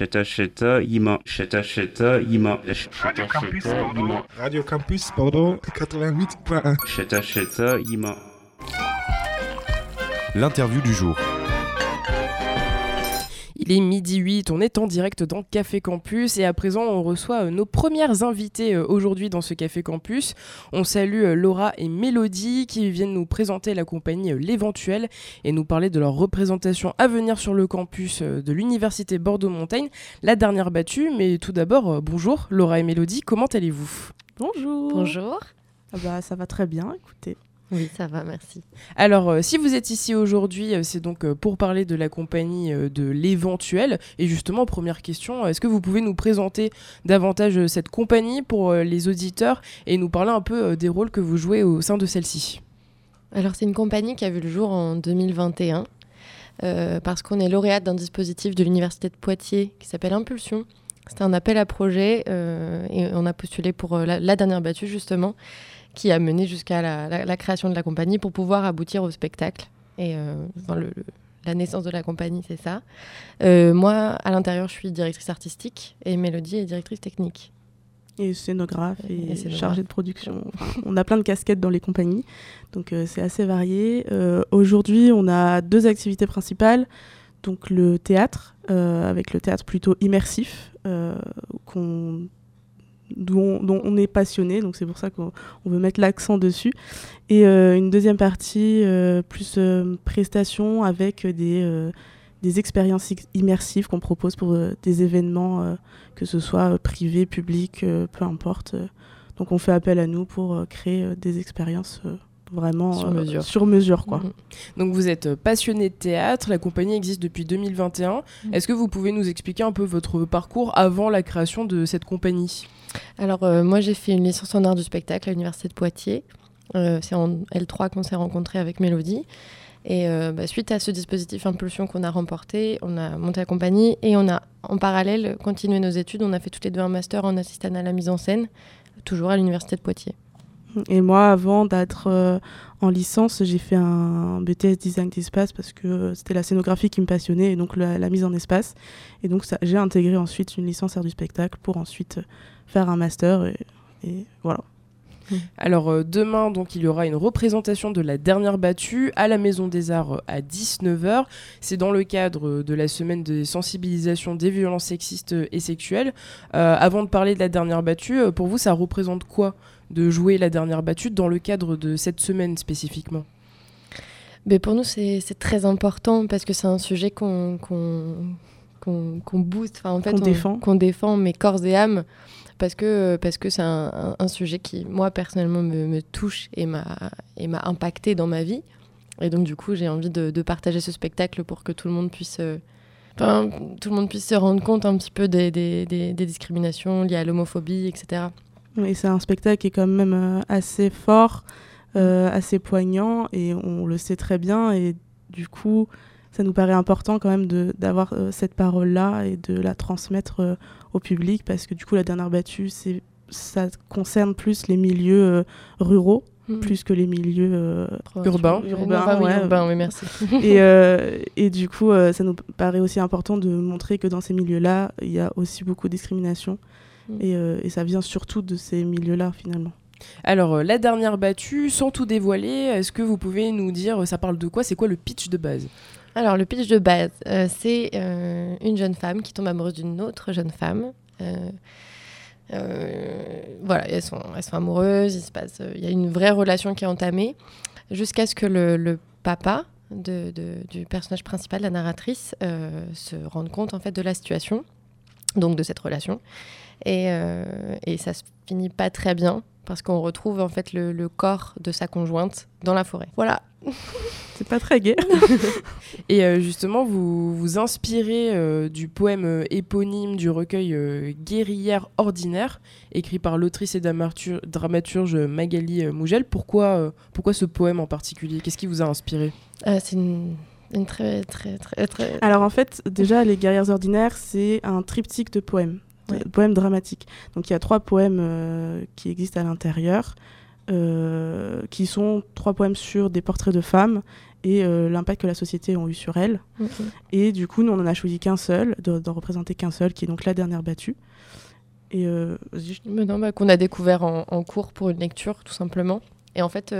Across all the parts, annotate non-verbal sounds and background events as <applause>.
Cheta Cheta Yima Cheta Cheta Yima Cheta Cheta Yima Radio Campus Bordeaux 88.1 Cheta Cheta Yima. L'interview du jour. Il est midi 8, on est en direct dans Café Campus et à présent on reçoit euh, nos premières invitées euh, aujourd'hui dans ce Café Campus. On salue euh, Laura et Mélodie qui viennent nous présenter la compagnie L'Éventuel et nous parler de leur représentation à venir sur le campus de l'Université Bordeaux-Montaigne, la dernière battue. Mais tout d'abord, bonjour Laura et Mélodie, comment allez-vous? Bonjour. Bonjour. Ah bah, ça va très bien, écoutez. Oui, ça va, merci. Alors, euh, si vous êtes ici aujourd'hui, euh, c'est donc euh, pour parler de la compagnie euh, de l'éventuel. Et justement, première question, est-ce que vous pouvez nous présenter davantage euh, cette compagnie pour euh, les auditeurs et nous parler un peu euh, des rôles que vous jouez au sein de celle-ci? Alors, c'est une compagnie qui a vu le jour en 2021 euh, parce qu'on est lauréate d'un dispositif de l'Université de Poitiers qui s'appelle Impulsion. C'était un appel à projet euh, et on a postulé pour euh, la, la dernière battue, justement, qui a mené jusqu'à la, la- la création de la compagnie pour pouvoir aboutir au spectacle. Et euh, enfin, le- le- la naissance de la compagnie, c'est ça. Euh, moi, à l'intérieur, je suis directrice artistique et Mélodie est directrice technique. Et scénographe et, Et scénographe. chargé de production. Enfin, on a plein de casquettes dans les compagnies, donc euh, c'est assez varié. Euh, Aujourd'hui, on a deux activités principales. Donc le théâtre, avec le théâtre plutôt immersif, qu'on- dont, dont on est passionné, donc c'est pour ça qu'on on veut mettre l'accent dessus. Et euh, une deuxième partie, euh, plus euh, prestation avec des, euh, des expériences ex- immersives qu'on propose pour des événements, que ce soit privés, publics, euh, peu importe. Donc on fait appel à nous pour créer des expériences vraiment Sur euh, mesure. sur mesure, quoi. Mhm. Donc vous êtes passionné de théâtre, la compagnie existe depuis 2021. Mm. Est-ce que vous pouvez nous expliquer un peu votre parcours avant la création de cette compagnie? Alors, euh, moi, j'ai fait une licence en art du spectacle à l'Université de Poitiers. Euh, c'est en L3 qu'on s'est rencontrés avec Mélodie. Et euh, bah, suite à ce dispositif Impulsion qu'on a remporté, on a monté la compagnie et on a en parallèle continué nos études. On a fait toutes les deux un master en assistant à la mise en scène, toujours à l'Université de Poitiers. Et moi, avant d'être euh, en licence, j'ai fait un BTS design d'espace parce que euh, c'était la scénographie qui me passionnait et donc la, mise en espace. Et donc j'ai intégré ensuite une licence art du spectacle pour ensuite euh, faire un master et, voilà. Alors euh, demain, donc, il y aura une représentation de la dernière battue à la Maison des Arts à 19h. C'est dans le cadre de la semaine de sensibilisation des violences sexistes et sexuelles. Avant de parler de la dernière battue, pour vous, ça représente quoi de jouer la dernière battue dans le cadre de cette semaine spécifiquement Mais pour nous, c'est très important parce que c'est un sujet qu'on booste, enfin, en fait, Qu'on on- défend. défend, mais corps et âme, parce que parce que c'est un, un- un sujet qui, moi, personnellement, me, me touche et m'a et m'a impacté dans ma vie. Et donc, du coup, j'ai envie de, de partager ce spectacle pour que tout le monde puisse... euh, tout le monde puisse se rendre compte un petit peu des, des, des- des discriminations liées à l'homophobie, etc. Et c'est un spectacle qui est quand même euh, assez fort, euh, assez poignant, et on le sait très bien. Et du coup, ça nous paraît important quand même d'avoir euh, cette parole-là et de la transmettre au public, parce que du coup, la dernière battue, ça concerne plus les milieux ruraux, Mm. plus que les milieux euh, Urbain. Ouais, Urbain, enfin, oui, ouais. urbain, oui, merci. <laughs> et, euh, et du coup, euh, ça nous paraît aussi important de montrer que dans ces milieux-là, il y a aussi beaucoup de discrimination. Mm. Et, euh, et ça vient surtout de ces milieux-là, finalement. Alors, euh, la dernière battue, sans tout dévoiler, est-ce que vous pouvez nous dire, euh, ça parle de quoi? C'est quoi le pitch de base? Alors, le pitch de base, euh, c'est euh, une jeune femme qui tombe amoureuse d'une autre jeune femme. Euh, euh, voilà, elles sont, elles sont amoureuses, il se passe, euh, il y a une vraie relation qui est entamée, jusqu'à ce que le, le papa de, de- du personnage principal, la narratrice, euh, se rende compte en fait de la situation, donc de cette relation, et, euh, et ça se finit pas très bien parce qu'on retrouve en fait le, le corps de sa conjointe dans la forêt. Voilà. <laughs> C'est pas très gai. <laughs> Et euh, justement, vous vous inspirez euh, du poème euh, éponyme du recueil euh, Guerrière ordinaire, écrit par l'autrice et dramatur- dramaturge Magali euh, Mougel. Pourquoi, euh, pourquoi ce poème en particulier? Qu'est-ce qui vous a inspiré? Euh, c'est une, une très, très, très, très. Alors en fait, déjà, Les Guerrières Ordinaires, c'est un triptyque de poèmes, Ouais. poèmes dramatiques. Donc il y a trois poèmes euh, qui existent à l'intérieur, euh, qui sont trois poèmes sur des portraits de femmes et l'impact que la société a eu sur elles. Et du coup, nous, on en a choisi qu'un seul, d'en représenter qu'un seul, qui est donc la dernière battue. Et non, bah, qu'on a découvert en, en, cours pour une lecture, tout simplement. Et en fait,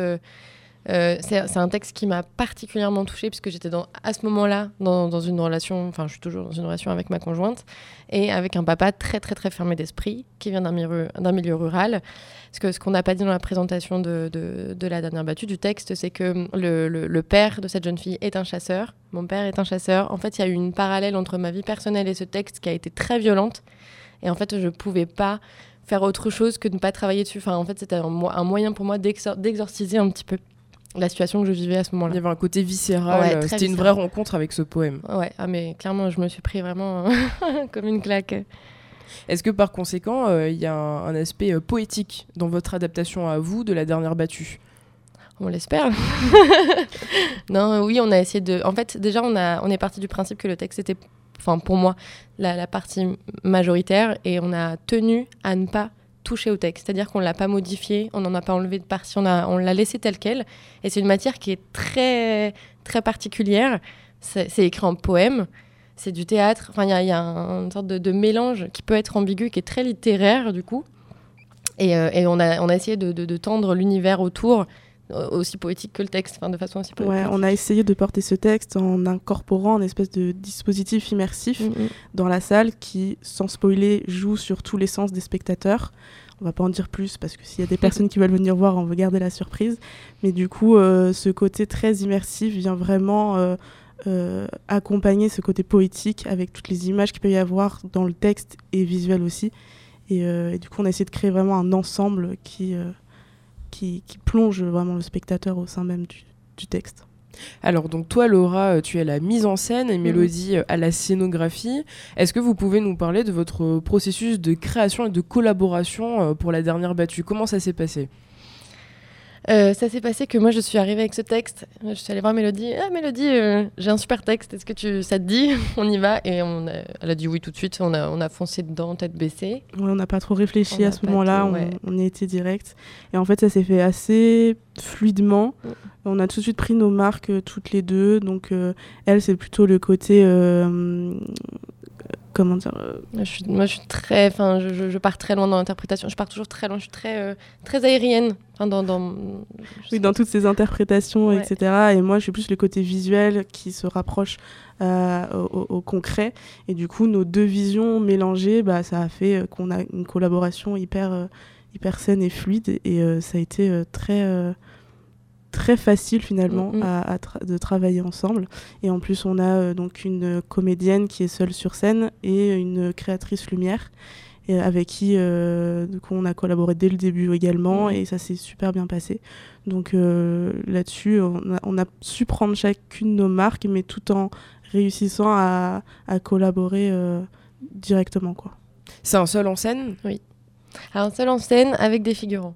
euh, c'est un texte qui m'a particulièrement touchée puisque j'étais à ce moment-là dans, une relation, enfin je suis toujours dans une relation avec ma conjointe et avec un papa très très très fermé d'esprit qui vient d'un milieu, rural. Parce que ce qu'on n'a pas dit dans la présentation de, la dernière battue du texte, c'est que le, père de cette jeune fille est un chasseur. Mon père est un chasseur. En fait, il y a eu une parallèle entre ma vie personnelle et ce texte qui a été très violente. Et en fait, je ne pouvais pas faire autre chose que de ne pas travailler dessus. En fait, c'était un moyen pour moi d'exorciser un petit peu la situation que je vivais à ce moment-là. Il y avait un côté viscéral, euh, c'était une vraie rencontre avec ce poème. Ouais, ah, mais clairement, je me suis pris vraiment <laughs> comme une claque. Est-ce que par conséquent, euh, il y a un, aspect euh, poétique dans votre adaptation à vous de la dernière battue? On l'espère. <laughs> non, oui, on a essayé de. En fait, déjà, on, a, on est parti du principe que le texte était, enfin, pour moi, la, la partie majoritaire et on a tenu à ne pas touché au texte, c'est-à-dire qu'on ne l'a pas modifié, on n'en a pas enlevé de partie, on, l'a laissé tel quel. Et c'est une matière qui est très, très particulière. C'est, écrit en poème, c'est du théâtre. Enfin, il y, a une sorte de, mélange qui peut être ambigu, qui est très littéraire du coup. Et, euh, on, a, on essayé de tendre l'univers autour aussi poétique que le texte, enfin, de façon aussi poétique. Ouais, on a essayé de porter ce texte en incorporant un espèce de dispositif immersif mm, mm. dans la salle qui, sans spoiler, joue sur tous les sens des spectateurs. On va pas en dire plus parce que s'il y a des <laughs> personnes qui veulent venir voir, on veut garder la surprise. Mais du coup, euh, ce côté très immersif vient vraiment euh, euh, accompagner ce côté poétique avec toutes les images qu'il peut y avoir dans le texte et visuel aussi. Et, et, du coup, on a essayé de créer vraiment un ensemble qui qui, plonge vraiment le spectateur au sein même du, texte. Alors donc toi Laura, euh, tu es à la mise en scène et mhm. Mélodie euh, à la scénographie. Est-ce que vous pouvez nous parler de votre processus de création et de collaboration euh, pour la dernière battue? Comment ça s'est passé? Euh, ça s'est passé que moi, je suis arrivée avec ce texte. Je suis allée voir Mélodie. Ah, Mélodie, euh, j'ai un super texte. Est-ce que tu, ça te dit <laughs> On y va. Et on elle a dit oui tout de suite. On a, on a foncé dedans, tête baissée. Ouais, on n'a pas trop réfléchi à ce moment-là. On, y était direct. Et en fait, ça s'est fait assez fluidement. Mm. On a tout de suite pris nos marques euh, toutes les deux. Donc, elle, c'est plutôt le côté comment dire euh, je suis, moi je suis très enfin je, je, pars très loin dans l'interprétation. Je pars toujours très loin. Je suis très euh, très aérienne. Enfin dans, dans oui dans toutes ces interprétations etc et moi je suis plus le côté visuel qui se rapproche euh, au, concret. Et du coup nos deux visions mélangées bah ça a fait qu'on a une collaboration hyper hyper saine et fluide. Et ça a été très très facile finalement mm, mm. à, de travailler ensemble. Et en plus, on a euh, donc une comédienne qui est seule sur scène et une créatrice lumière et avec qui euh, on a collaboré dès le début également mm. et ça s'est super bien passé. Donc euh, là-dessus, on a, su prendre chacune nos marques, mais tout en réussissant à, à collaborer directement. quoi. C'est un seul en scène? Oui. Alors, un seul en scène avec des figurants.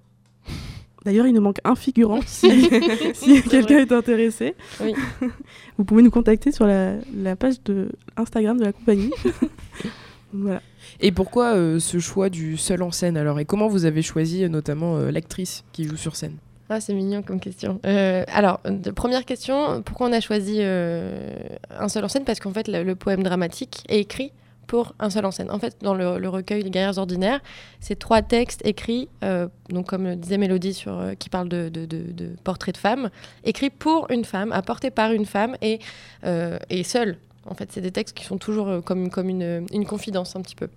D'ailleurs, il nous manque un figurant si, <laughs> quelqu'un est intéressé. <laughs> Vous pouvez nous contacter sur la, page de Instagram de la compagnie. <laughs> voilà. Et pourquoi euh, ce choix du seul en scène alors? Et comment vous avez choisi euh, notamment euh, l'actrice qui joue sur scène? Ah, c'est mignon comme question. alors, première question, pourquoi on a choisi un seul en scène? Parce qu'en fait, le, poème dramatique est écrit pour un seul en scène. En fait, dans le, recueil Les guerrières ordinaires, c'est trois textes écrits, euh, donc comme disait Mélodie, euh, qui parle de, de, de, portraits de femmes, écrits pour une femme, apportés par une femme et, euh, et seule. En fait, c'est des textes qui sont toujours comme, comme une, une, confidence un petit peu.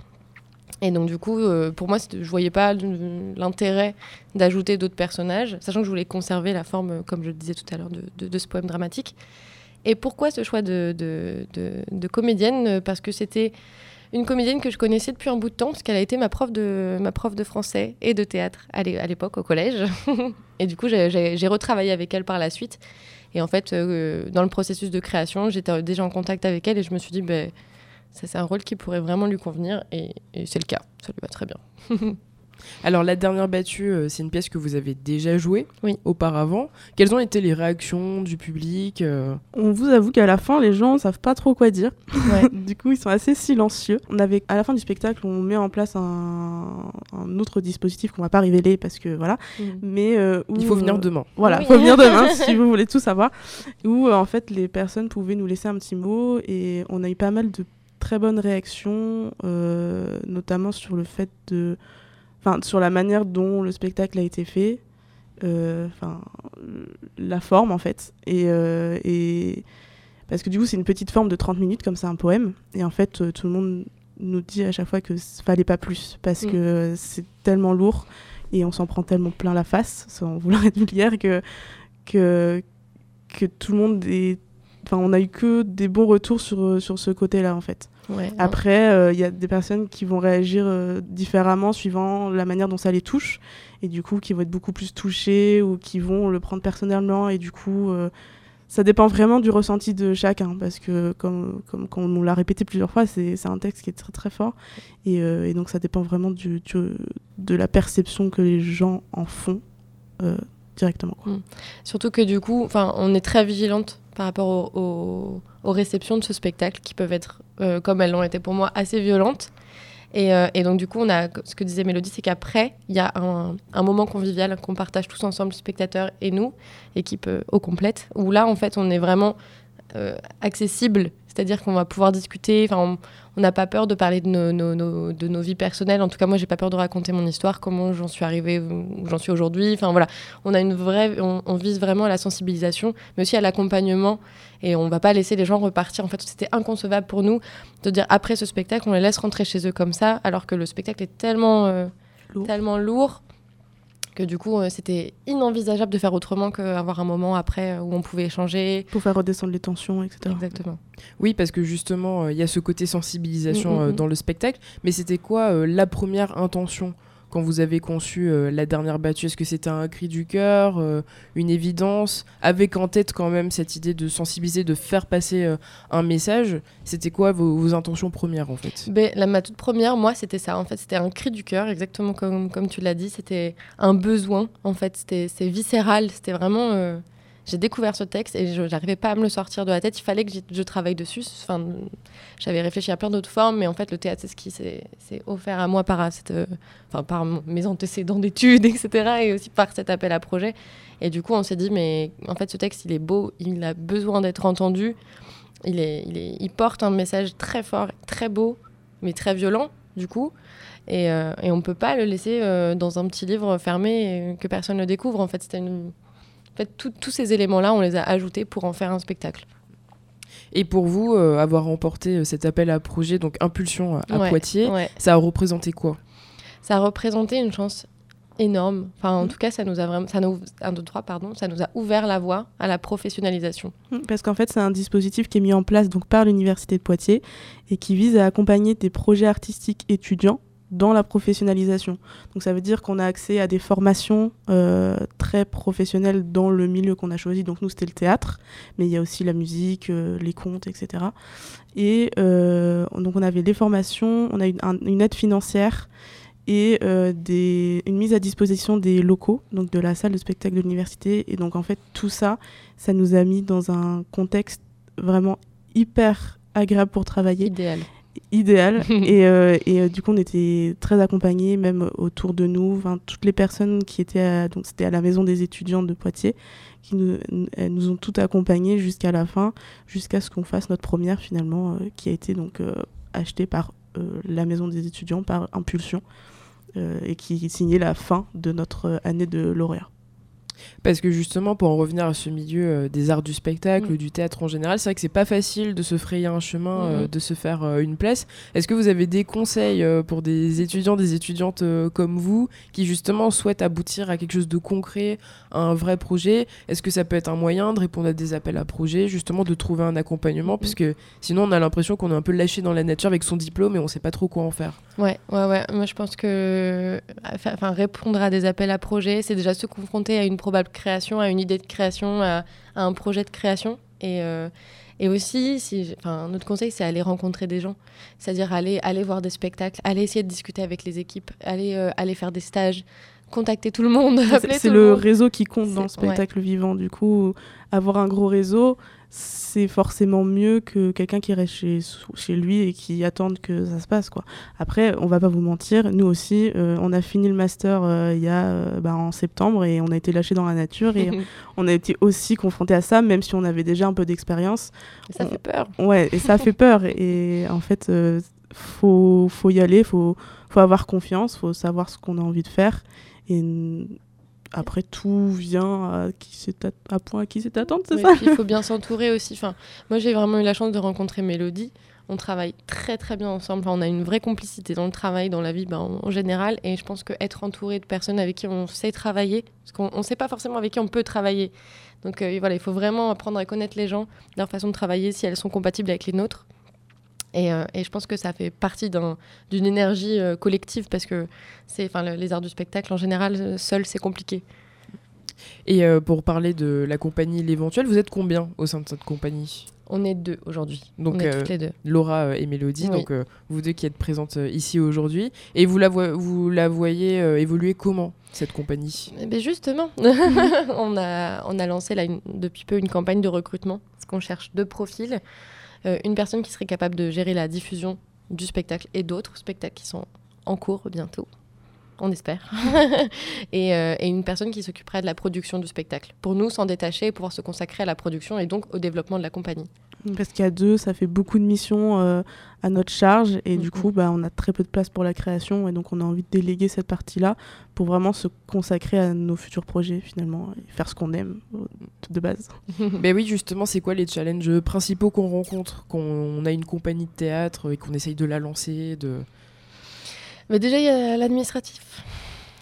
Et donc du coup, pour moi, je voyais pas l'intérêt d'ajouter d'autres personnages, sachant que je voulais conserver la forme, comme je le disais tout à l'heure, de, ce poème dramatique. Et pourquoi ce choix de, comédienne? Parce que c'était une comédienne que je connaissais depuis un bout de temps, parce qu'elle a été ma prof de, ma prof de français et de théâtre à l'époque, au collège. <laughs> et du coup, j'ai retravaillé avec elle par la suite. Et en fait, euh, dans le processus de création, j'étais déjà en contact avec elle et je me suis dit, ben, ça c'est un rôle qui pourrait vraiment lui convenir. Et, c'est le cas, ça lui va très bien. <laughs> Alors la dernière battue, euh, c'est une pièce que vous avez déjà jouée Oui. auparavant. Quelles ont été les réactions du public euh On vous avoue qu'à la fin, les gens savent pas trop quoi dire. Ouais. <laughs> du coup, ils sont assez silencieux. On avait, à la fin du spectacle, on met en place un, un autre dispositif qu'on va pas révéler parce que voilà. Mais euh, où, Il faut venir euh, demain. Voilà, Oui. faut venir demain <laughs> si vous voulez tout savoir. Où euh, en fait les personnes pouvaient nous laisser un petit mot et on a eu pas mal de très bonnes réactions, euh, notamment sur le fait de, enfin sur la manière dont le spectacle a été fait, euh, enfin la forme en fait et, euh, et parce que du coup c'est une petite forme de 30 minutes comme c'est un poème et en fait euh, tout le monde nous dit à chaque fois que fallait pas plus parce Mm. que c'est tellement lourd et on s'en prend tellement plein la face sans vouloir <laughs> être vulgaire que que que tout le monde est enfin on a eu que des bons retours sur euh, sur ce côté-là en fait. Ouais. Après euh, il y a des personnes qui vont réagir euh, différemment suivant la manière dont ça les touche et du coup qui vont être beaucoup plus touchés ou qui vont le prendre personnellement et du coup euh, ça dépend vraiment du ressenti de chacun parce que comme, comme, comme on l'a répété plusieurs fois c'est un texte qui est très très fort et, et donc ça dépend vraiment du, du- de la perception que les gens en font directement quoi. Surtout que du coup, on est très vigilante par rapport au- au- aux réceptions de ce spectacle qui peuvent être, euh, comme elles l'ont été pour moi, assez violentes. Et, euh, et donc du coup, on a ce que disait Mélodie, c'est qu'après, il y a un, moment convivial qu'on partage tous ensemble, spectateurs et nous, équipe euh, au complète, où là, en fait, on est vraiment accessible. C'est-à-dire qu'on va pouvoir discuter. On- on n'a pas peur de parler de nos, nos- nos- de nos vies personnelles. En tout cas, moi, j'ai pas peur de raconter mon histoire, comment j'en suis arrivée où j'en suis aujourd'hui. Enfin voilà, on a une vraie, on, on vise vraiment à la sensibilisation, mais aussi à l'accompagnement. Et on va pas laisser les gens repartir. En fait, c'était inconcevable pour nous de dire après ce spectacle, on les laisse rentrer chez eux comme ça, alors que le spectacle est tellement, euh, Lourd. tellement lourd que du coup, euh, c'était inenvisageable de faire autrement qu'avoir un moment après euh, où on pouvait échanger. pour faire redescendre les tensions etc. Exactement. Oui, parce que justement, euh, il y a ce côté sensibilisation Mm, mm, euh, mm. dans le spectacle. Mais c'était quoi euh, la première intention? Quand vous avez conçu euh, la dernière battue Est-ce que c'était un cri du cœur, euh, une évidence Avec en tête quand même cette idée de sensibiliser, de faire passer euh, un message. C'était quoi vos, intentions premières en fait? Ben, la, ma toute première, moi, c'était ça. En fait, c'était un cri du cœur, exactement comme, comme tu l'as dit. C'était un besoin, en fait. C'était viscéral. C'était vraiment. Euh, J'ai découvert ce texte et je n'arrivais pas à me le sortir de la tête. Il fallait que je travaille dessus. Enfin, j'avais réfléchi à plein d'autres formes, mais en fait, le théâtre, c'est ce qui s'est offert à moi par, cette, euh, enfin, par mes antécédents d'études, <laughs> etc. Et aussi par cet appel à projet. Et du coup, on s'est dit, mais en fait, ce texte, il est beau, il a besoin d'être entendu. Il, est, il, porte un message très fort, très beau, mais très violent, du coup. Et, euh, on ne peut pas le laisser euh, dans un petit livre fermé que personne ne découvre. En fait, c'était une... en fait, tout- tous ces éléments-là, on les a ajoutés pour en faire un spectacle. Et pour vous, euh, avoir remporté euh, cet appel à projet, donc Impulsion à Ouais, Poitiers, ouais. ça a représenté quoi? Ça a représenté une chance énorme. Enfin, en Mhm. tout cas, ça nous a vraiment, ça nous, un, deux, trois, pardon, ça nous a ouvert la voie à la professionnalisation. Mm, Parce qu'en fait, c'est un dispositif qui est mis en place donc, par l'Université de Poitiers et qui vise à accompagner des projets artistiques étudiants dans la professionnalisation. Donc ça veut dire qu'on a accès à des formations euh, très professionnelles dans le milieu qu'on a choisi. Donc nous, c'était le théâtre, mais il y a aussi la musique, euh, les contes, etc. Et euh, donc on avait les formations, on a une, un- une aide financière et des, une mise à disposition des locaux, donc de la salle de spectacle de l'université. Et donc en fait, tout ça, ça nous a mis dans un contexte vraiment hyper agréable pour travailler, Idéal. Idéal. <laughs> et euh, et euh, du coup, on était très accompagnés, même autour de nous. Enfin, toutes les personnes qui étaient, à- donc c'était à la maison des étudiants de Poitiers, qui nous, elles nous ont toutes accompagnés jusqu'à la fin, jusqu'à ce qu'on fasse notre première finalement, euh, qui a été donc achetée par la maison des étudiants, par Impulsion, et qui signait la fin de notre année de lauréat. Parce que justement, pour en revenir à ce milieu euh, des arts du spectacle, Mm. du théâtre en général, c'est vrai que c'est pas facile de se frayer un chemin, euh, de se faire euh, une place. Est-ce que vous avez des conseils pour des étudiants, des étudiantes comme vous, qui justement souhaitent aboutir à quelque chose de concret, à un vrai projet? Est-ce que ça peut être un moyen de répondre à des appels à projets, justement de trouver un accompagnement? Mhm. Parce que sinon, on a l'impression qu'on est un peu lâché dans la nature avec son diplôme et on sait pas trop quoi en faire. Ouais, ouais, ouais. Moi, je pense que enfin, répondre à des appels à projets, c'est déjà se confronter à une probable création, à une idée de création, à, à un projet de création. Et, euh, Et aussi, si, enfin, notre conseil, c'est aller rencontrer des gens. C'est-à-dire aller, aller voir des spectacles, aller essayer de discuter avec les équipes, aller, euh, aller faire des stages, contacter tout le monde. <laughs> C'est le, réseau qui compte dans le spectacle vivant. Du coup, avoir un gros réseau, c'est forcément mieux que quelqu'un qui reste chez, chez lui et qui attende que ça se passe. Quoi. Après, on va pas vous mentir, nous aussi, euh, on a fini le master euh, il y a euh, bah, en septembre et on a été lâché dans la nature et <laughs> on a été aussi confronté à ça, même si on avait déjà un peu d'expérience. Ça fait peur. Ouais, et ça fait <laughs> peur. Et en fait, faut, faut y aller, faut, faut avoir confiance, faut savoir ce qu'on a envie de faire. Et après tout vient à qui à point à qui c'est attendre, c'est ça Il faut bien s'entourer aussi. Enfin, moi j'ai vraiment eu la chance de rencontrer Mélodie. On travaille très très bien ensemble. on a une vraie complicité dans le travail, dans la vie ben, en, général. Et je pense qu'être entouré de personnes avec qui on sait travailler, parce qu'on ne sait pas forcément avec qui on peut travailler. Donc euh, voilà, il faut vraiment apprendre à connaître les gens, leur façon de travailler, si elles sont compatibles avec les nôtres. Euh, et, je pense que ça fait partie d'une énergie euh, collective parce que c'est, les arts du spectacle en général, euh, seul c'est compliqué. Et pour parler de la compagnie L'Éventuel, vous êtes combien au sein de cette compagnie? On est deux aujourd'hui. Donc On est toutes les deux. Laura et Mélodie, donc vous deux qui êtes présentes ici aujourd'hui. Et vous la, vous la voyez évoluer comment cette compagnie? Eh ben Justement, <laughs> on, a, on a lancé là, depuis peu une campagne de recrutement parce qu'on cherche deux profils. Euh, une personne qui serait capable de gérer la diffusion du spectacle et d'autres spectacles qui sont en cours bientôt, on espère, <laughs> euh, et, une personne qui s'occuperait de la production du spectacle, pour nous s'en détacher et pouvoir se consacrer à la production et donc au développement de la compagnie. Parce qu'il y a deux, ça fait beaucoup de missions euh, à notre charge et du coup, bah, on a très peu de place pour la création et donc on a envie de déléguer cette partie-là pour vraiment se consacrer à nos futurs projets finalement et faire ce qu'on aime de base. <laughs> Mais oui, justement, c'est quoi les challenges principaux qu'on rencontre quand on a une compagnie de théâtre et qu'on essaye de la lancer de... Mais déjà, il y a l'administratif.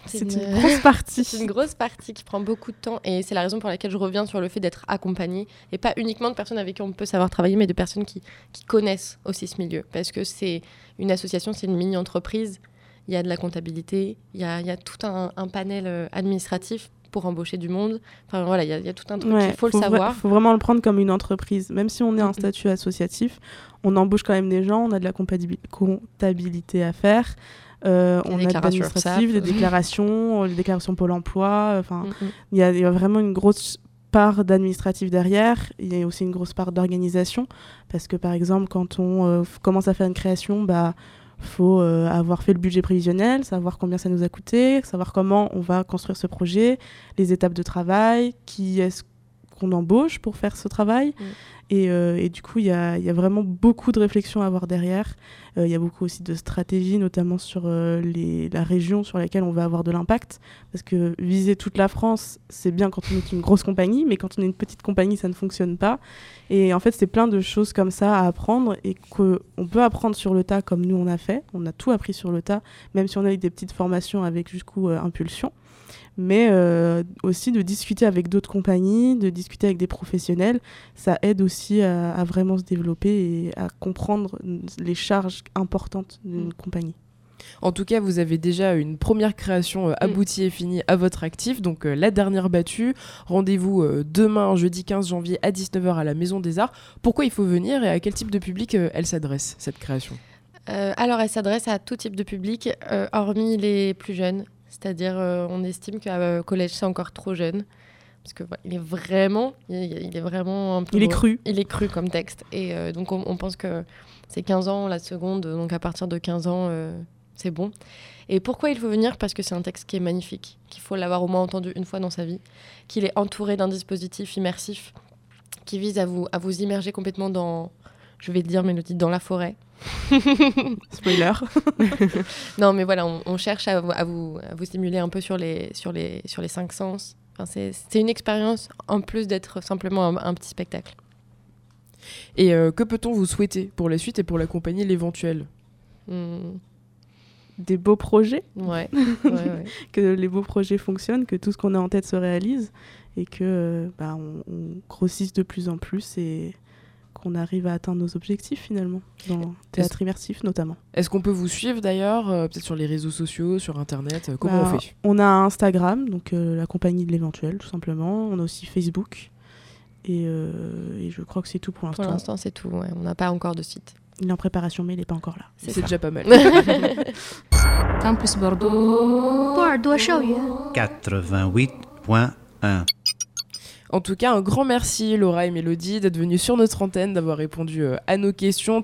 C'est une... <laughs> grosse partie. c'est une grosse partie qui prend beaucoup de temps et c'est la raison pour laquelle je reviens sur le fait d'être accompagnée et pas uniquement de personnes avec qui on peut savoir travailler, mais de personnes qui, qui connaissent aussi ce milieu. Parce que c'est une association, c'est une mini-entreprise. Il y a de la comptabilité, il y a, il y a tout un, un, panel euh, administratif pour embaucher du monde. Enfin voilà, il y, a, il y a tout un truc, il faut, le savoir. Il faut vraiment le prendre comme une entreprise. Même si on est un statut associatif, on embauche quand même des gens, on a de la comptabilité à faire. Euh, on a des l'administratif, des déclarations, les déclarations Pôle emploi. Enfin, mm, mm. il y, a vraiment une grosse part d'administratif derrière. Il y a aussi une grosse part d'organisation. Parce que, par exemple, quand on euh, commence à faire une création, bah faut euh, avoir fait le budget prévisionnel, savoir combien ça nous a coûté, savoir comment on va construire ce projet, les étapes de travail, qui est-ce qu'on embauche pour faire ce travail. Mm. Euh, et, du coup, il y a, vraiment beaucoup de réflexions à avoir derrière. Euh, il y a beaucoup aussi de stratégies, notamment sur euh, les, la région sur laquelle on va avoir de l'impact. Parce que viser toute la France, c'est bien quand on est une grosse compagnie, mais quand on est une petite compagnie, ça ne fonctionne pas. Et en fait, c'est plein de choses comme ça à apprendre et qu'on peut apprendre sur le tas comme nous on a fait. On a tout appris sur le tas, même si on a eu des petites formations avec jusqu'où Impulsion mais euh, aussi de discuter avec d'autres compagnies, de discuter avec des professionnels. Ça aide aussi à, vraiment se développer et à comprendre les charges importantes d'une mm. compagnie. En tout cas, vous avez déjà une première création euh, aboutie et finie à votre actif, donc euh, la dernière battue. Rendez-vous demain, jeudi 15 janvier à 19h à la Maison des Arts. Pourquoi il faut venir et à quel type de public elle s'adresse, cette création? Alors, elle s'adresse à tout type de public, hormis les plus jeunes, c'est-à-dire, euh, on estime qu'à euh, collège, c'est encore trop jeune. Parce qu'il il est vraiment, il, est vraiment un peu. Il est cru. Il est cru comme texte. Et euh, donc, on, pense que c'est 15 ans la seconde. Donc, à partir de 15 ans, c'est bon. Et pourquoi il faut venir? Parce que c'est un texte qui est magnifique, qu'il faut l'avoir au moins entendu une fois dans sa vie, qu'il est entouré d'un dispositif immersif qui vise à vous, à vous immerger complètement dans, je vais dire Mélodie, dans la forêt. <laughs> Spoiler. <laughs> non, mais voilà, on, cherche à, à, vous, à, vous, stimuler un peu sur les, sur les, sur les cinq sens. Enfin, c'est une expérience en plus d'être simplement un, petit spectacle. Et euh, que peut-on vous souhaiter pour la suite et pour l'accompagner l'éventuel? Hmm. Des beaux projets. <laughs> Ouais. que les beaux projets fonctionnent, que tout ce qu'on a en tête se réalise et que euh, bah, on, on, grossisse de plus en plus et qu'on arrive à atteindre nos objectifs finalement, dans le théâtre immersif notamment. Est-ce qu'on peut vous suivre d'ailleurs, euh, peut-être sur les réseaux sociaux, sur Internet euh, Comment on bah, fait? On a Instagram, donc euh, la compagnie de l'éventuel tout simplement. On a aussi Facebook. Et, euh, et je crois que c'est tout pour Pour l'instant. l'instant, c'est tout. ouais. On n'a pas encore de site. Il est en préparation, mais il n'est pas encore là. C'est déjà pas mal. <laughs> Campus Bordeaux. Bordeaux 校园。88.1. En tout cas, un grand merci Laura et Mélodie d'être venues sur notre antenne, d'avoir répondu euh, à nos questions.